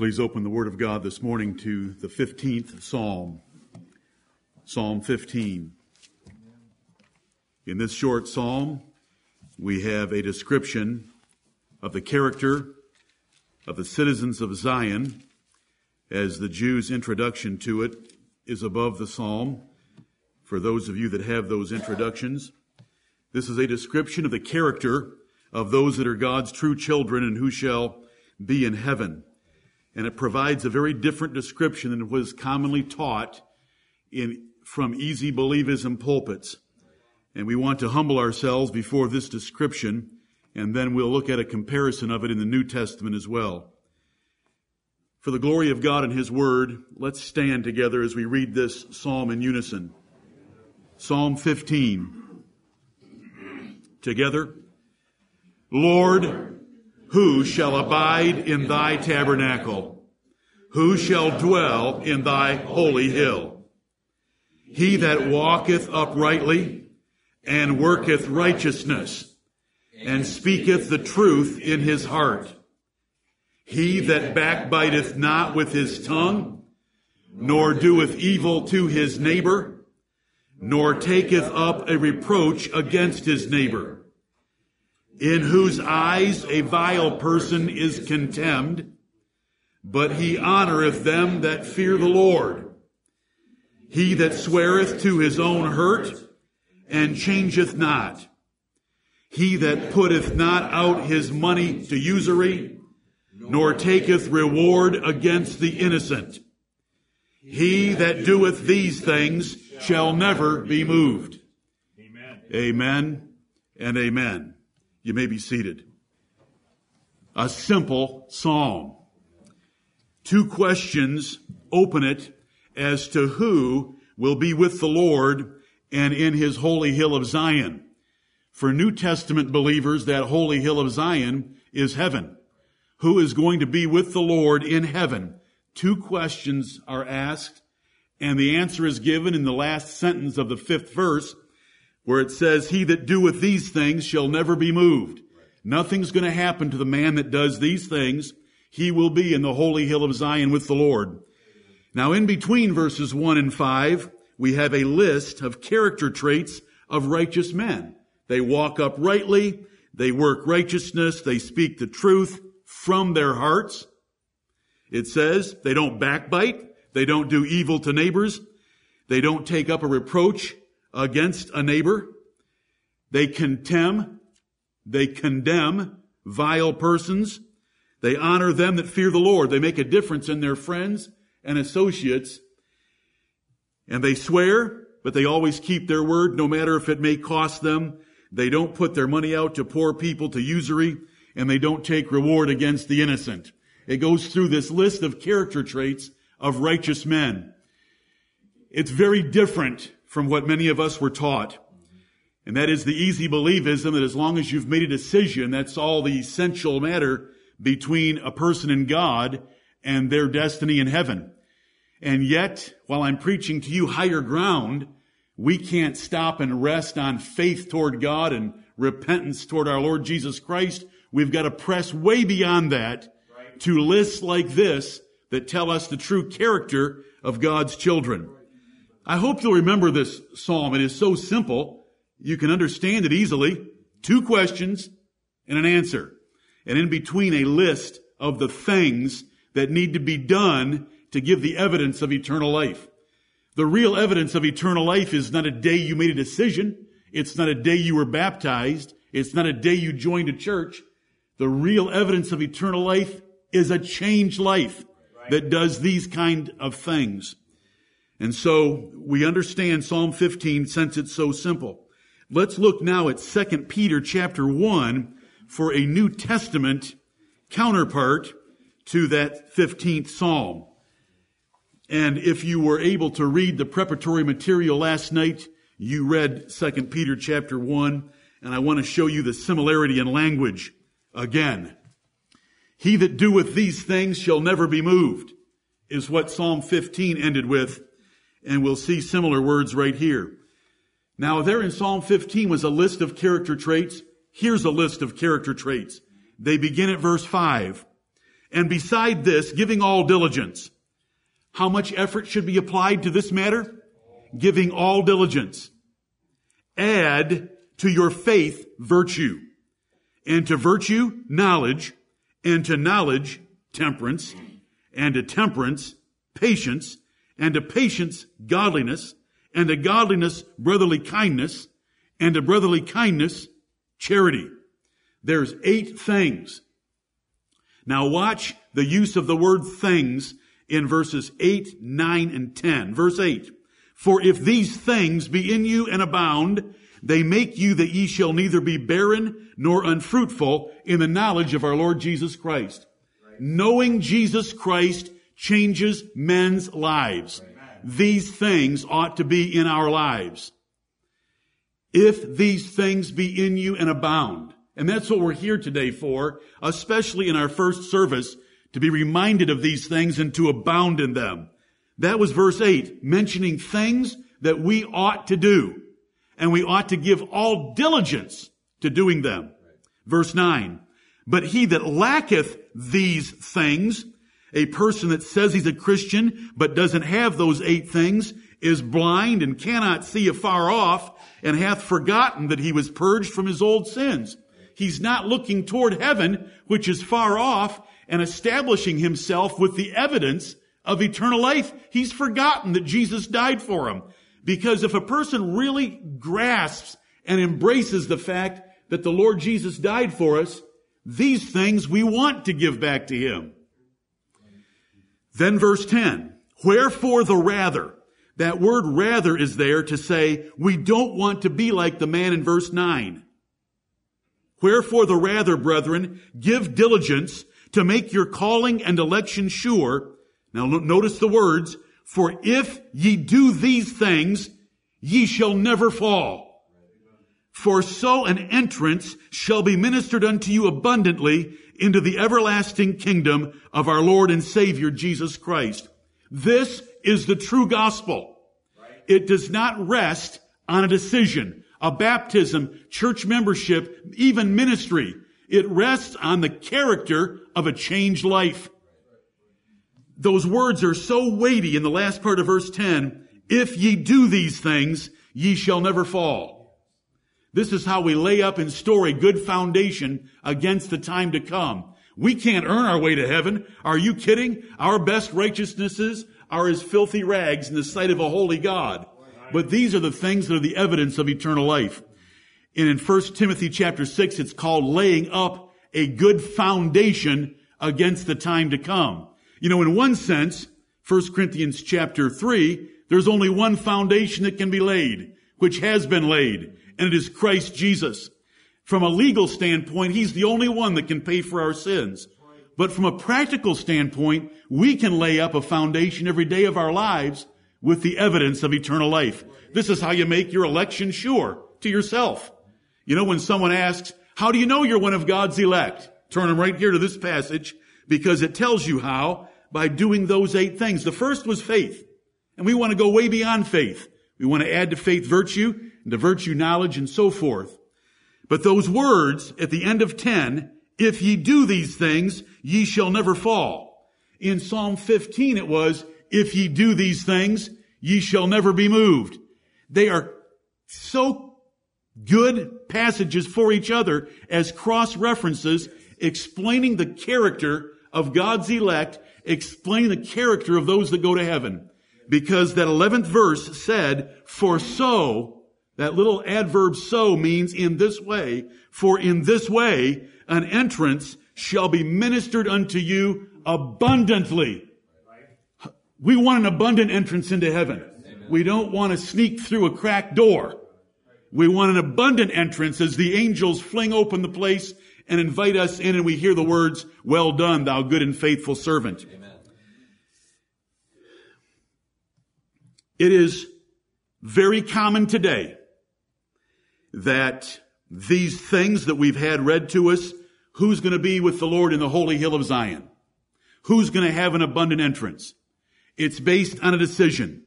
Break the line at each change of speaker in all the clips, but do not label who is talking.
Please open the Word of God this morning to the 15th Psalm. Psalm 15. In this short psalm, we have a description of the character of the citizens of Zion as the Jews' introduction to it is above the psalm. For those of you that have those introductions, this is a description of the character of those that are God's true children and who shall be in heaven and it provides a very different description than was commonly taught in, from easy believism pulpits. And we want to humble ourselves before this description, and then we'll look at a comparison of it in the New Testament as well. For the glory of God and His Word, let's stand together as we read this psalm in unison. Psalm 15. Together. Lord, who shall abide in thy tabernacle? Who shall dwell in thy holy hill? He that walketh uprightly and worketh righteousness and speaketh the truth in his heart. He that backbiteth not with his tongue, nor doeth evil to his neighbor, nor taketh up a reproach against his neighbor in whose eyes a vile person is contemned, but he honoreth them that fear the Lord. He that sweareth to his own hurt and changeth not. He that putteth not out his money to usury, nor taketh reward against the innocent. He that doeth these things shall never be moved. Amen. Amen and amen. You may be seated. A simple psalm. Two questions open it as to who will be with the Lord and in his holy hill of Zion. For New Testament believers, that holy hill of Zion is heaven. Who is going to be with the Lord in heaven? Two questions are asked, and the answer is given in the last sentence of the fifth verse where it says, He that doeth these things shall never be moved. Nothing's going to happen to the man that does these things. He will be in the holy hill of Zion with the Lord. Now, in between verses 1 and 5, we have a list of character traits of righteous men. They walk uprightly, they work righteousness, they speak the truth from their hearts. It says they don't backbite, they don't do evil to neighbors, they don't take up a reproach against a neighbor. They contemn, they condemn vile persons. They honor them that fear the Lord. They make a difference in their friends and associates. And they swear, but they always keep their word, no matter if it may cost them. They don't put their money out to poor people to usury, and they don't take reward against the innocent. It goes through this list of character traits of righteous men. It's very different from what many of us were taught. And that is the easy believism that as long as you've made a decision, that's all the essential matter between a person and God and their destiny in heaven. And yet, while I'm preaching to you higher ground, we can't stop and rest on faith toward God and repentance toward our Lord Jesus Christ. We've got to press way beyond that to lists like this that tell us the true character of God's children. I hope you'll remember this psalm. It is so simple. You can understand it easily. Two questions and an answer. And in between a list of the things that need to be done to give the evidence of eternal life. The real evidence of eternal life is not a day you made a decision. It's not a day you were baptized. It's not a day you joined a church. The real evidence of eternal life is a changed life that does these kind of things. And so we understand Psalm 15 since it's so simple. Let's look now at 2 Peter chapter 1 for a New Testament counterpart to that 15th Psalm. And if you were able to read the preparatory material last night, you read 2 Peter chapter 1, and I want to show you the similarity in language again. He that doeth these things shall never be moved, is what Psalm 15 ended with and we'll see similar words right here. Now, there in Psalm 15 was a list of character traits. Here's a list of character traits. They begin at verse 5. And beside this, giving all diligence. How much effort should be applied to this matter? Giving all diligence. Add to your faith virtue. And to virtue, knowledge. And to knowledge, temperance. And to temperance, patience. And to patience, godliness. And to godliness, brotherly kindness. And to brotherly kindness, charity. There's eight things. Now watch the use of the word things in verses 8, 9, and 10. Verse 8. For if these things be in you and abound, they make you that ye shall neither be barren nor unfruitful in the knowledge of our Lord Jesus Christ. Right. Knowing Jesus Christ changes men's lives. Right. These things ought to be in our lives. If these things be in you and abound. And that's what we're here today for, especially in our first service, to be reminded of these things and to abound in them. That was verse 8, mentioning things that we ought to do. And we ought to give all diligence to doing them. Verse 9, but he that lacketh these things, a person that says he's a Christian but doesn't have those eight things, is blind and cannot see afar off, and hath forgotten that he was purged from his old sins. He's not looking toward heaven, which is far off, and establishing himself with the evidence of eternal life. He's forgotten that Jesus died for him. Because if a person really grasps and embraces the fact that the Lord Jesus died for us, these things we want to give back to him. Then verse 10, wherefore the rather? That word rather is there to say we don't want to be like the man in verse 9. Wherefore the rather, brethren, give diligence to make your calling and election sure. Now notice the words, for if ye do these things, ye shall never fall. For so an entrance shall be ministered unto you abundantly into the everlasting kingdom of our Lord and Savior Jesus Christ. This is the true gospel. It does not rest on a decision a baptism, church membership, even ministry. It rests on the character of a changed life. Those words are so weighty in the last part of verse 10. If ye do these things, ye shall never fall. This is how we lay up and store a good foundation against the time to come. We can't earn our way to heaven. Are you kidding? Our best righteousnesses are as filthy rags in the sight of a holy God. But these are the things that are the evidence of eternal life. And in 1 Timothy chapter 6, it's called laying up a good foundation against the time to come. You know, in one sense, 1 Corinthians chapter 3, there's only one foundation that can be laid, which has been laid, and it is Christ Jesus. From a legal standpoint, He's the only one that can pay for our sins. But from a practical standpoint, we can lay up a foundation every day of our lives with the evidence of eternal life. This is how you make your election sure to yourself. You know, when someone asks, how do you know you're one of God's elect? Turn them right here to this passage because it tells you how by doing those eight things. The first was faith. And we want to go way beyond faith. We want to add to faith virtue and to virtue knowledge and so forth. But those words at the end of 10, if ye do these things, ye shall never fall. In Psalm 15 it was, if ye do these things, ye shall never be moved. They are so good passages for each other as cross references explaining the character of God's elect, explaining the character of those that go to heaven. Because that 11th verse said, for so, that little adverb so means in this way, for in this way an entrance shall be ministered unto you abundantly. We want an abundant entrance into heaven. We don't want to sneak through a cracked door. We want an abundant entrance as the angels fling open the place and invite us in and we hear the words, well done, thou good and faithful servant. Amen. It is very common today that these things that we've had read to us, who's going to be with the Lord in the holy hill of Zion? Who's going to have an abundant entrance? It's based on a decision.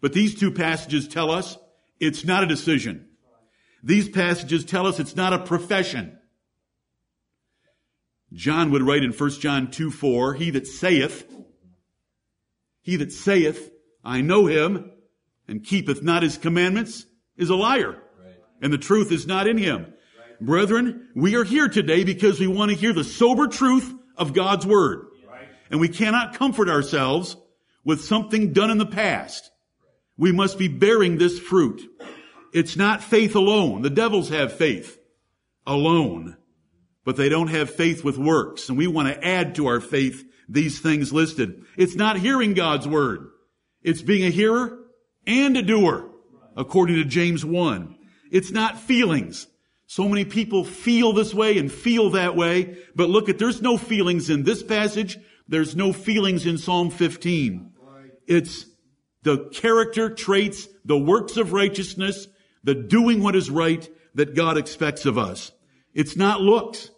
But these two passages tell us it's not a decision. These passages tell us it's not a profession. John would write in 1 John 2 4, He that saith, He that saith, I know him, and keepeth not his commandments, is a liar. And the truth is not in him. Right. Brethren, we are here today because we want to hear the sober truth of God's word. Right. And we cannot comfort ourselves with something done in the past. We must be bearing this fruit. It's not faith alone. The devils have faith alone but they don't have faith with works. And we want to add to our faith these things listed. It's not hearing God's word. It's being a hearer and a doer, according to James 1. It's not feelings. So many people feel this way and feel that way, but look at, there's no feelings in this passage. There's no feelings in Psalm 15. It's the character traits, the works of righteousness, the doing what is right that God expects of us. It's not looks.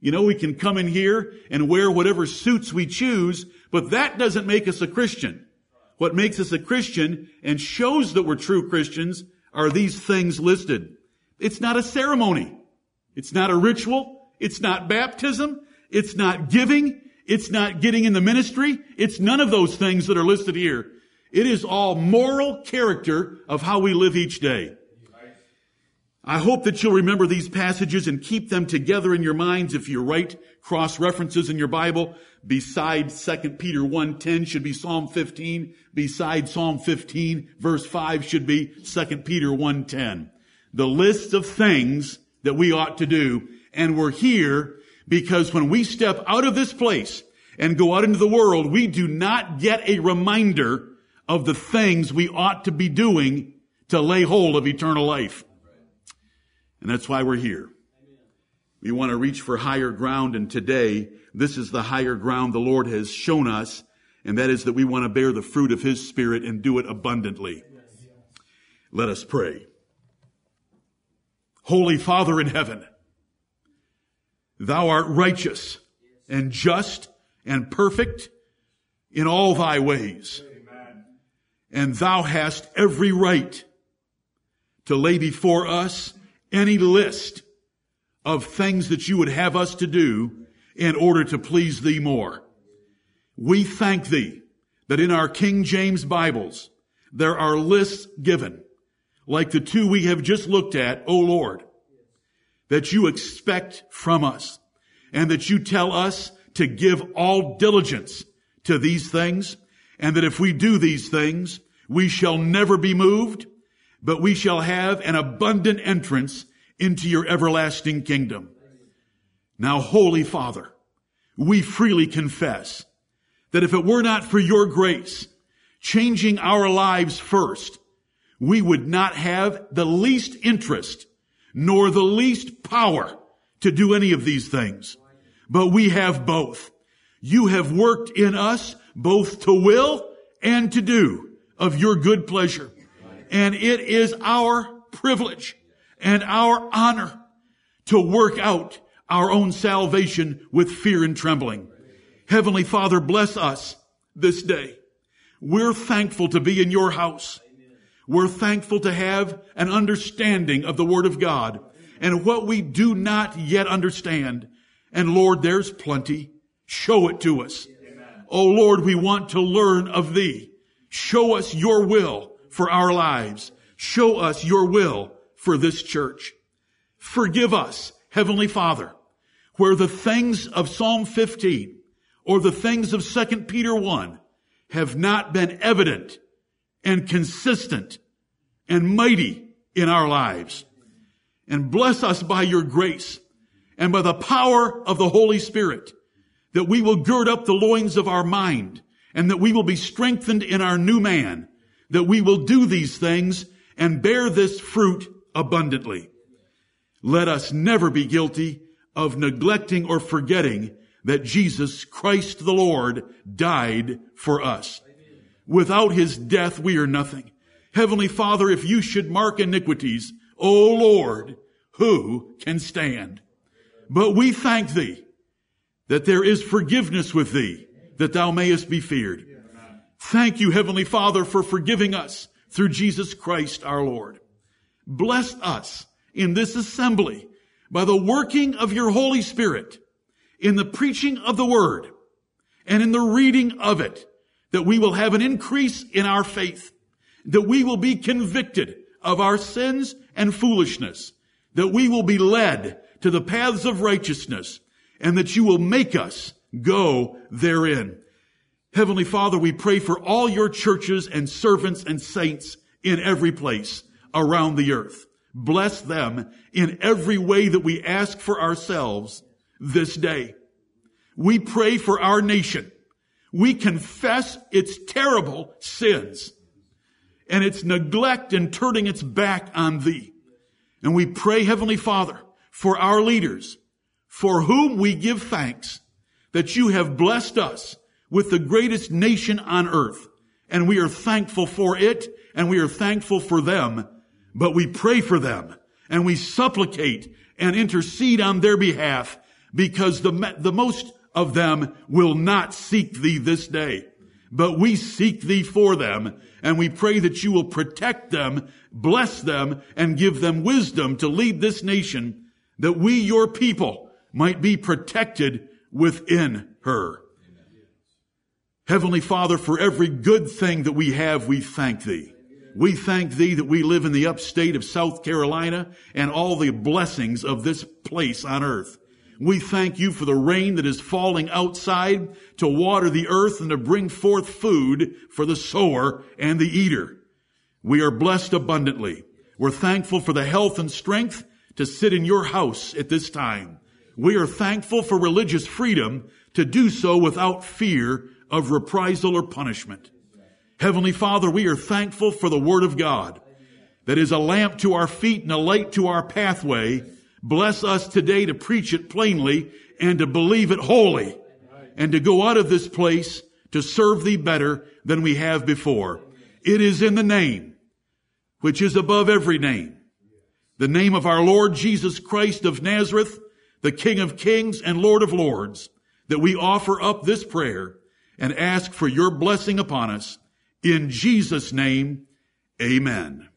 You know, we can come in here and wear whatever suits we choose, but that doesn't make us a Christian. What makes us a Christian and shows that we're true Christians are these things listed. It's not a ceremony. It's not a ritual. It's not baptism. It's not giving. It's not getting in the ministry. It's none of those things that are listed here. It is all moral character of how we live each day. I hope that you'll remember these passages and keep them together in your minds if you write cross references in your Bible. Beside 2 Peter 1.10 should be Psalm 15. Beside Psalm 15, verse 5 should be 2 Peter 1.10. The list of things that we ought to do. And we're here because when we step out of this place and go out into the world, we do not get a reminder of the things we ought to be doing to lay hold of eternal life. And that's why we're here. We want to reach for higher ground and today, this is the higher ground the Lord has shown us, and that is that we want to bear the fruit of His Spirit and do it abundantly. Let us pray. Holy Father in heaven, Thou art righteous and just and perfect in all Thy ways. And Thou hast every right to lay before us any list of things that you would have us to do in order to please thee more. We thank thee that in our King James Bibles, there are lists given, like the two we have just looked at, O Lord, that you expect from us and that you tell us to give all diligence to these things and that if we do these things, we shall never be moved but we shall have an abundant entrance into your everlasting kingdom. Now, Holy Father, we freely confess that if it were not for your grace, changing our lives first, we would not have the least interest nor the least power to do any of these things. But we have both. You have worked in us both to will and to do of your good pleasure. And it is our privilege and our honor to work out our own salvation with fear and trembling. Heavenly Father, bless us this day. We're thankful to be in your house. We're thankful to have an understanding of the Word of God and what we do not yet understand. And Lord, there's plenty. Show it to us. Oh Lord, we want to learn of Thee. Show us your will for our lives. Show us your will for this church. Forgive us, Heavenly Father, where the things of Psalm 15 or the things of 2 Peter 1 have not been evident and consistent and mighty in our lives. And bless us by your grace and by the power of the Holy Spirit that we will gird up the loins of our mind and that we will be strengthened in our new man that we will do these things and bear this fruit abundantly. Let us never be guilty of neglecting or forgetting that Jesus Christ the Lord died for us. Without his death, we are nothing. Heavenly Father, if you should mark iniquities, O Lord, who can stand? But we thank thee that there is forgiveness with thee, that thou mayest be feared. Thank you, Heavenly Father, for forgiving us through Jesus Christ our Lord. Bless us in this assembly by the working of your Holy Spirit in the preaching of the word and in the reading of it, that we will have an increase in our faith, that we will be convicted of our sins and foolishness, that we will be led to the paths of righteousness, and that you will make us go therein. Heavenly Father, we pray for all your churches and servants and saints in every place around the earth. Bless them in every way that we ask for ourselves this day. We pray for our nation. We confess its terrible sins and its neglect and turning its back on thee. And we pray, Heavenly Father, for our leaders, for whom we give thanks that you have blessed us with the greatest nation on earth. And we are thankful for it and we are thankful for them, but we pray for them and we supplicate and intercede on their behalf because the, the most of them will not seek thee this day. But we seek thee for them, and we pray that you will protect them, bless them, and give them wisdom to lead this nation, that we, your people, might be protected within her. Heavenly Father, for every good thing that we have, we thank thee. We thank thee that we live in the upstate of South Carolina and all the blessings of this place on earth. We thank you for the rain that is falling outside to water the earth and to bring forth food for the sower and the eater. We are blessed abundantly. We're thankful for the health and strength to sit in your house at this time. We are thankful for religious freedom to do so without fear of reprisal or punishment. Heavenly Father, we are thankful for the Word of God that is a lamp to our feet and a light to our pathway Bless us today to preach it plainly and to believe it wholly and to go out of this place to serve thee better than we have before. It is in the name which is above every name, the name of our Lord Jesus Christ of Nazareth, the King of kings and Lord of lords, that we offer up this prayer and ask for your blessing upon us. In Jesus' name, amen.